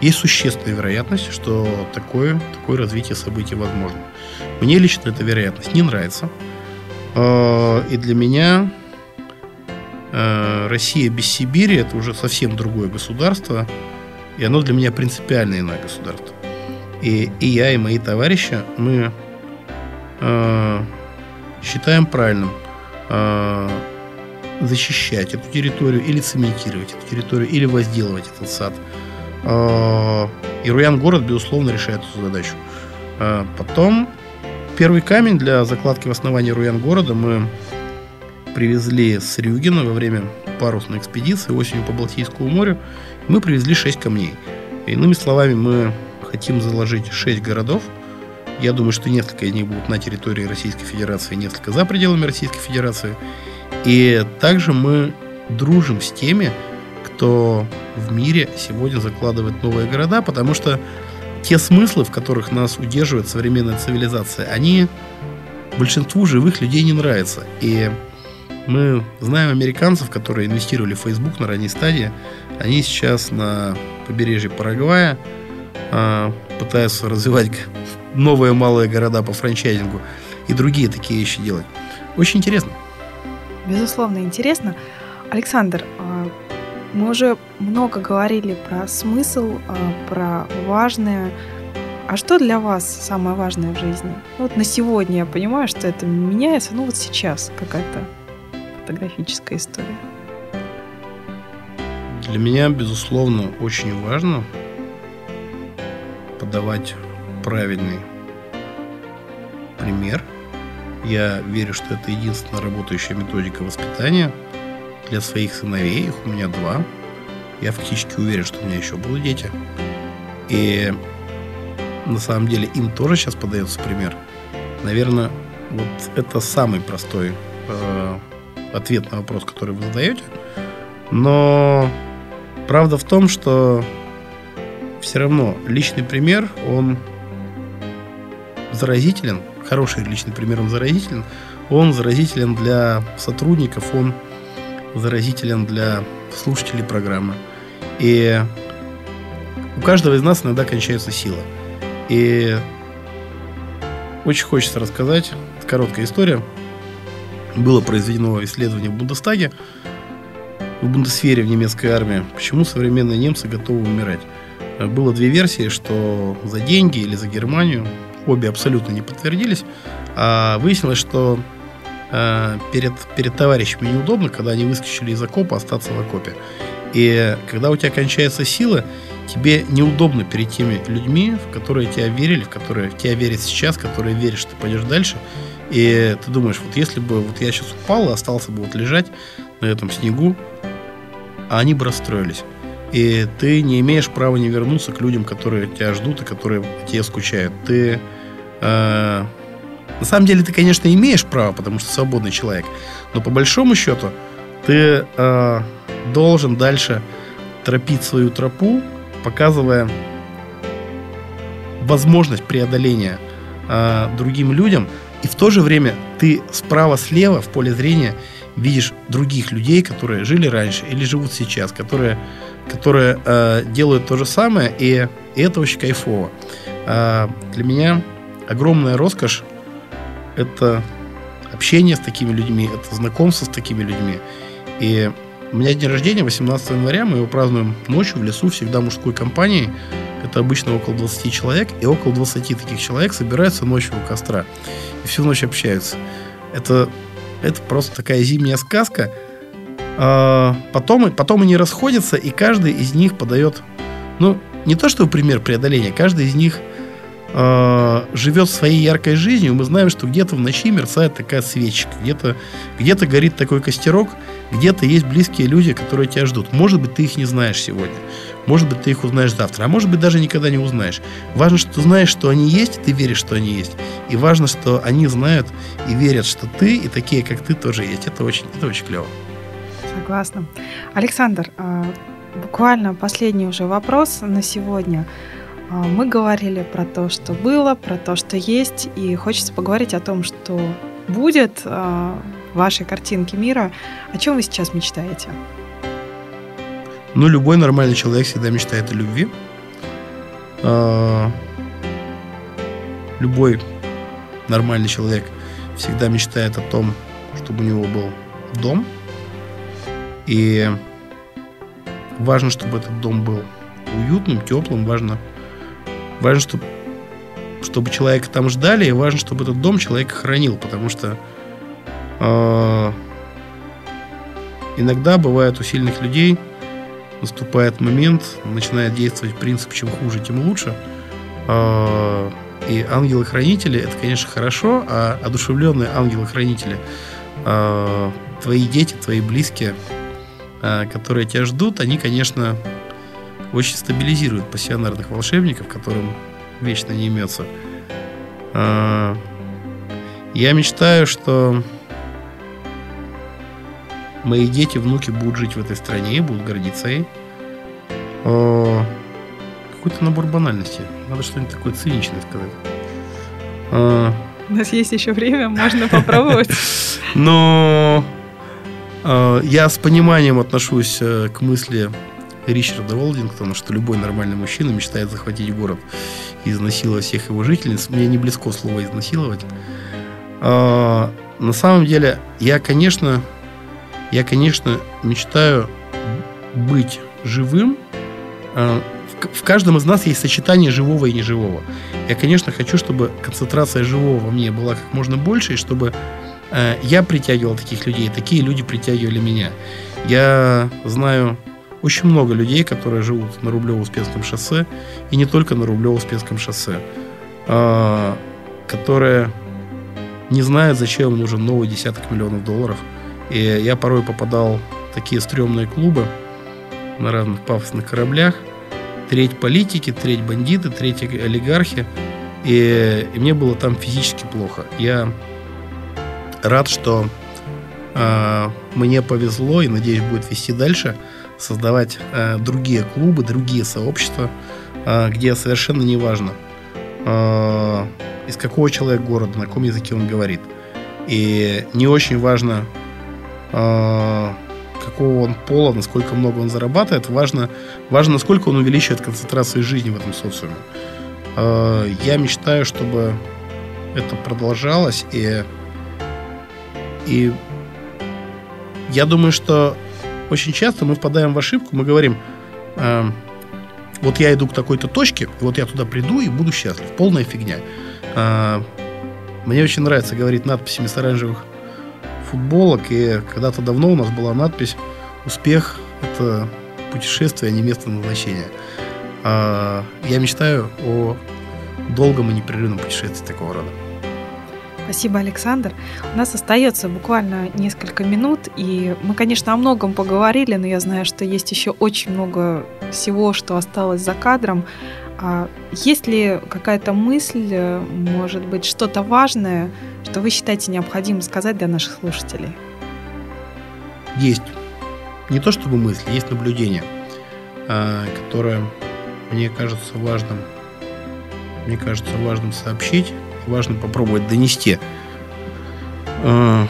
есть существенная вероятность, что такое, такое развитие событий возможно. Мне лично эта вероятность не нравится. А, и для меня а, Россия без Сибири это уже совсем другое государство. И оно для меня принципиально иное государство. И, и я, и мои товарищи, мы э, считаем правильным э, защищать эту территорию или цементировать эту территорию, или возделывать этот сад. Э, и Руян город, безусловно, решает эту задачу. Э, потом первый камень для закладки в основании Руян города мы привезли с Рюгина во время парусной экспедиции осенью по Балтийскому морю. Мы привезли 6 камней. Иными словами, мы хотим заложить 6 городов. Я думаю, что несколько из них будут на территории Российской Федерации, несколько за пределами Российской Федерации. И также мы дружим с теми, кто в мире сегодня закладывает новые города, потому что те смыслы, в которых нас удерживает современная цивилизация, они большинству живых людей не нравятся. И мы знаем американцев, которые инвестировали в Facebook на ранней стадии. Они сейчас на побережье Парагвая э, пытаются развивать новые малые города по франчайзингу и другие такие вещи делать. Очень интересно. Безусловно, интересно. Александр, а, мы уже много говорили про смысл, а, про важное. А что для вас самое важное в жизни? Вот на сегодня я понимаю, что это меняется, ну вот сейчас какая-то фотографическая история. Для меня, безусловно, очень важно подавать правильный пример. Я верю, что это единственная работающая методика воспитания – для своих сыновей, их у меня два. Я фактически уверен, что у меня еще будут дети. И на самом деле им тоже сейчас подается пример. Наверное, вот это самый простой э, ответ на вопрос, который вы задаете. Но правда в том, что все равно личный пример, он заразителен. Хороший личный пример, он заразителен. Он заразителен для сотрудников, он заразителен для слушателей программы. И у каждого из нас иногда кончается сила. И очень хочется рассказать, короткая история. Было произведено исследование в Бундестаге, в Бундесвере в немецкой армии, почему современные немцы готовы умирать. Было две версии, что за деньги или за Германию. Обе абсолютно не подтвердились. А выяснилось, что э, перед, перед товарищами неудобно, когда они выскочили из окопа, остаться в окопе. И когда у тебя кончается сила, тебе неудобно перед теми людьми, в которые тебя верили, в которые в тебя верят сейчас, которые верят, что ты пойдешь дальше. И ты думаешь, вот если бы вот я сейчас упал и остался бы вот лежать на этом снегу, а они бы расстроились. И ты не имеешь права не вернуться к людям, которые тебя ждут и которые тебе скучают. Ты э, на самом деле ты, конечно, имеешь право, потому что свободный человек, но по большому счету ты э, должен дальше тропить свою тропу, показывая возможность преодоления э, другим людям, и в то же время ты справа-слева в поле зрения видишь других людей, которые жили раньше или живут сейчас, которые, которые э, делают то же самое, и, и это очень кайфово. Э, для меня огромная роскошь это общение с такими людьми, это знакомство с такими людьми. И у меня день рождения 18 января, мы его празднуем ночью в лесу, всегда мужской компанией. Это обычно около 20 человек, и около 20 таких человек собираются ночью у костра. И всю ночь общаются. Это, это просто такая зимняя сказка. А потом, потом они расходятся, и каждый из них подает, ну, не то что пример преодоления, каждый из них – э, живет своей яркой жизнью, мы знаем, что где-то в ночи мерцает такая свечка, где-то где горит такой костерок, где-то есть близкие люди, которые тебя ждут. Может быть, ты их не знаешь сегодня, может быть, ты их узнаешь завтра, а может быть, даже никогда не узнаешь. Важно, что ты знаешь, что они есть, ты веришь, что они есть. И важно, что они знают и верят, что ты и такие, как ты, тоже есть. Это очень, это очень клево. Согласна. Александр, а, буквально последний уже вопрос на сегодня. А, мы говорили про то, что было, про то, что есть, и хочется поговорить о том, что будет а, в вашей картинке мира. О чем вы сейчас мечтаете? Ну, любой нормальный человек всегда мечтает о любви. А, любой нормальный человек всегда мечтает о том, чтобы у него был дом. И важно, чтобы этот дом был уютным, теплым, важно, Важно, чтобы, чтобы человека там ждали, и важно, чтобы этот дом человек хранил, потому что А, иногда бывает у сильных людей наступает момент, начинает действовать принцип «чем хуже, тем лучше». А, и ангелы-хранители это, конечно, хорошо, а одушевленные ангелы-хранители а, твои дети, твои близкие, которые тебя ждут, они, конечно, очень стабилизируют пассионарных волшебников, которым вечно не имется. Я мечтаю, что мои дети, внуки будут жить в этой стране и будут гордиться ей. О, какой-то набор банальностей. Надо что-нибудь такое циничное сказать. О, У нас есть еще время, можно *laughs* попробовать. Но я с пониманием отношусь э, к мысли Ричарда Уолдингтона, что любой нормальный мужчина мечтает захватить город и изнасиловать всех его жительниц. Мне не близко слово изнасиловать. На самом деле, я, конечно, я, конечно, мечтаю быть живым. А, в каждом из нас есть сочетание живого и неживого. Я, конечно, хочу, чтобы концентрация живого во мне была как можно больше, и чтобы э, я притягивал таких людей, такие люди притягивали меня. Я знаю очень много людей, которые живут на Рублево-Успенском шоссе, и не только на Рублево-Успенском шоссе, а, которые не знают, зачем им нужен новый десяток миллионов долларов – и я порой попадал в такие стрёмные клубы на разных пафосных кораблях. Треть политики, треть бандиты, треть олигархи. И, и мне было там физически плохо. Я рад, что э, мне повезло и, надеюсь, будет вести дальше, создавать э, другие клубы, другие сообщества, э, где совершенно не важно, э, из какого человека города, на каком языке он говорит. И не очень важно, а, какого он пола, насколько много он зарабатывает, важно, важно, насколько он увеличивает концентрацию жизни в этом социуме. А, я мечтаю, чтобы это продолжалось, и, и я думаю, что очень часто мы впадаем в ошибку, мы говорим, э, вот я иду к такой-то точке, вот я туда приду и буду счастлив. Полная фигня. Э, мне очень нравится говорить надписями с оранжевых футболок, и когда-то давно у нас была надпись «Успех – это путешествие, а не место назначения». А я мечтаю о долгом и непрерывном путешествии такого рода. Спасибо, Александр. У нас остается буквально несколько минут, и мы, конечно, о многом поговорили, но я знаю, что есть еще очень много всего, что осталось за кадром. А есть ли какая-то мысль, может быть, что-то важное, что вы считаете необходимым сказать для наших слушателей? Есть. Не то чтобы мысли, есть наблюдение, а, которое мне кажется важным. Мне кажется важным сообщить, важно попробовать донести. А,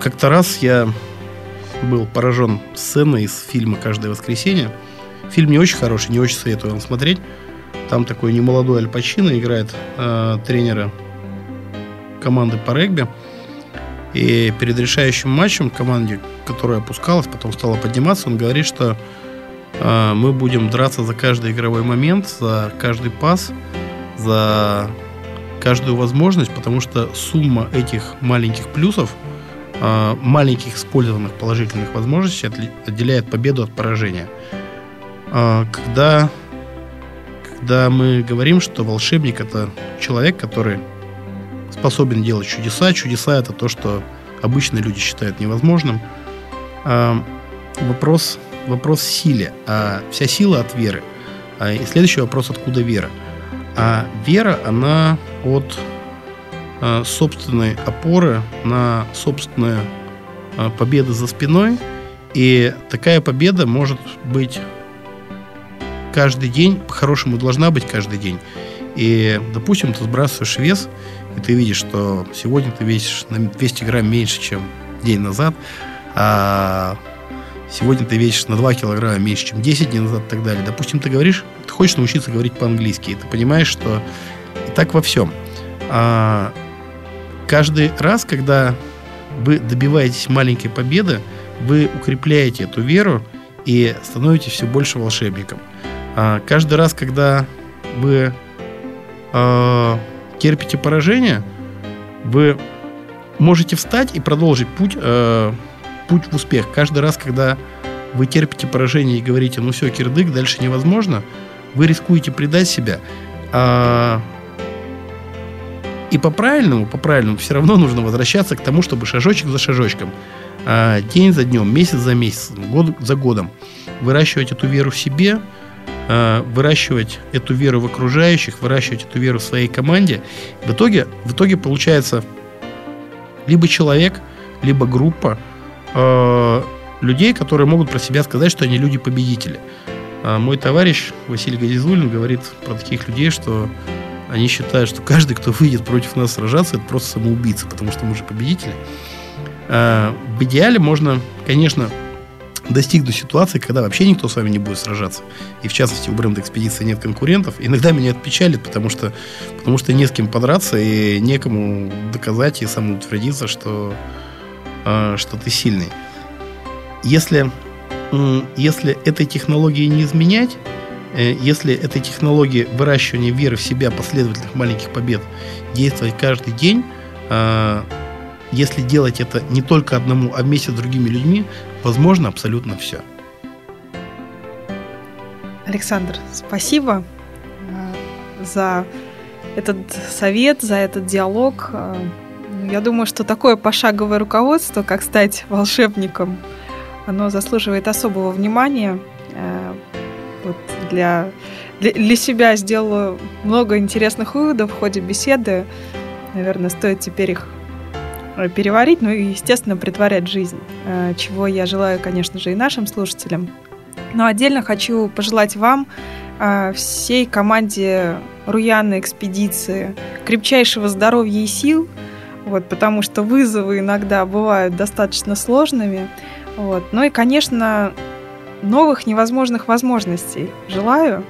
как-то раз я был поражен сценой из фильма «Каждое воскресенье». Фильм не очень хороший, не очень советую вам смотреть. Там такой немолодой Аль Пачино играет э, тренера команды по регби. И перед решающим матчем команде, которая опускалась, потом стала подниматься, он говорит, что э, мы будем драться за каждый игровой момент, за каждый пас, за каждую возможность, потому что сумма этих маленьких плюсов, э, маленьких использованных положительных возможностей отделяет победу от поражения. Э, когда, когда мы говорим, что волшебник это человек, который способен делать чудеса. Чудеса это то, что обычные люди считают невозможным. А, вопрос, вопрос силе. А вся сила от веры. А, и следующий вопрос, откуда вера? А вера, она от а, собственной опоры на собственную а, победу за спиной. И такая победа может быть каждый день, по-хорошему должна быть каждый день. И, допустим, ты сбрасываешь вес, и ты видишь, что сегодня ты весишь на 200 грамм меньше, чем день назад, а сегодня ты весишь на 2 килограмма меньше, чем 10 дней назад и так далее. Допустим, ты говоришь, ты хочешь научиться говорить по-английски, и ты понимаешь, что и так во всем. А каждый раз, когда вы добиваетесь маленькой победы, вы укрепляете эту веру и становитесь все больше волшебником. А каждый раз, когда вы э, терпите поражение, вы можете встать и продолжить путь, э, путь в успех. Каждый раз, когда вы терпите поражение и говорите, ну все, кирдык, дальше невозможно, вы рискуете предать себя. А, и по-правильному, по-правильному все равно нужно возвращаться к тому, чтобы шажочек за шажочком, а, день за днем, месяц за месяцем, год за годом выращивать эту веру в себе, а, выращивать эту веру в окружающих, выращивать эту веру в своей команде. В итоге, в итоге получается либо человек, либо группа э, людей, которые могут про себя сказать, что они люди-победители. А мой товарищ Василий Газизулин говорит про таких людей, что они считают, что каждый, кто выйдет против нас сражаться, это просто самоубийца, потому что мы же победители. А в идеале можно, конечно, достигнуть ситуации, когда вообще никто с вами не будет сражаться. И в частности, у бренда экспедиции нет конкурентов. Иногда меня это печалит, потому что, потому что не с кем подраться и некому доказать и самоутвердиться, что, что ты сильный. Если если этой технологии не изменять, э, если этой технологии выращивания веры в себя, последовательных маленьких побед действовать каждый день, а, если делать это не только одному, а вместе с другими людьми, возможно абсолютно все. Александр, спасибо э, за этот совет, за этот диалог. Я думаю, что такое пошаговое руководство, как стать волшебником – оно заслуживает особого внимания. Э, вот для, для, себя сделала много интересных выводов в ходе беседы. Наверное, стоит теперь их э, переварить, ну и, естественно, притворять жизнь, э, чего я желаю, конечно же, и нашим слушателям. Но отдельно хочу пожелать вам, всей команде Руяны экспедиции, крепчайшего здоровья и сил, вот, потому что вызовы иногда бывают достаточно сложными. Вот. Ну и, конечно, новых невозможных возможностей желаю.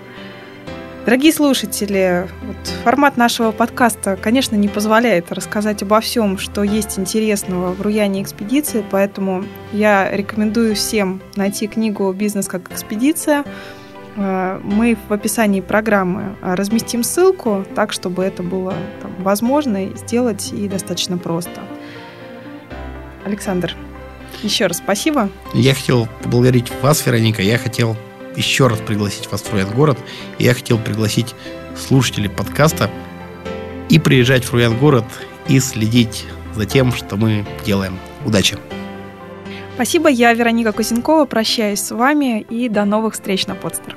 Дорогие слушатели, вот формат нашего подкаста, конечно, не позволяет рассказать обо всем, что есть интересного в Руяне экспедиции, поэтому я рекомендую всем найти книгу «Бизнес как экспедиция». Э, мы в описании программы разместим ссылку, так, чтобы это было там, возможно сделать и достаточно просто. Александр, еще раз спасибо. Я хотел поблагодарить вас, Вероника. Я хотел еще раз пригласить вас в Руян город. И я хотел пригласить слушателей подкаста и приезжать в Руян город и следить за тем, что мы делаем. Удачи! Спасибо, я Вероника Кузенкова. Прощаюсь с вами и до новых встреч на подстер.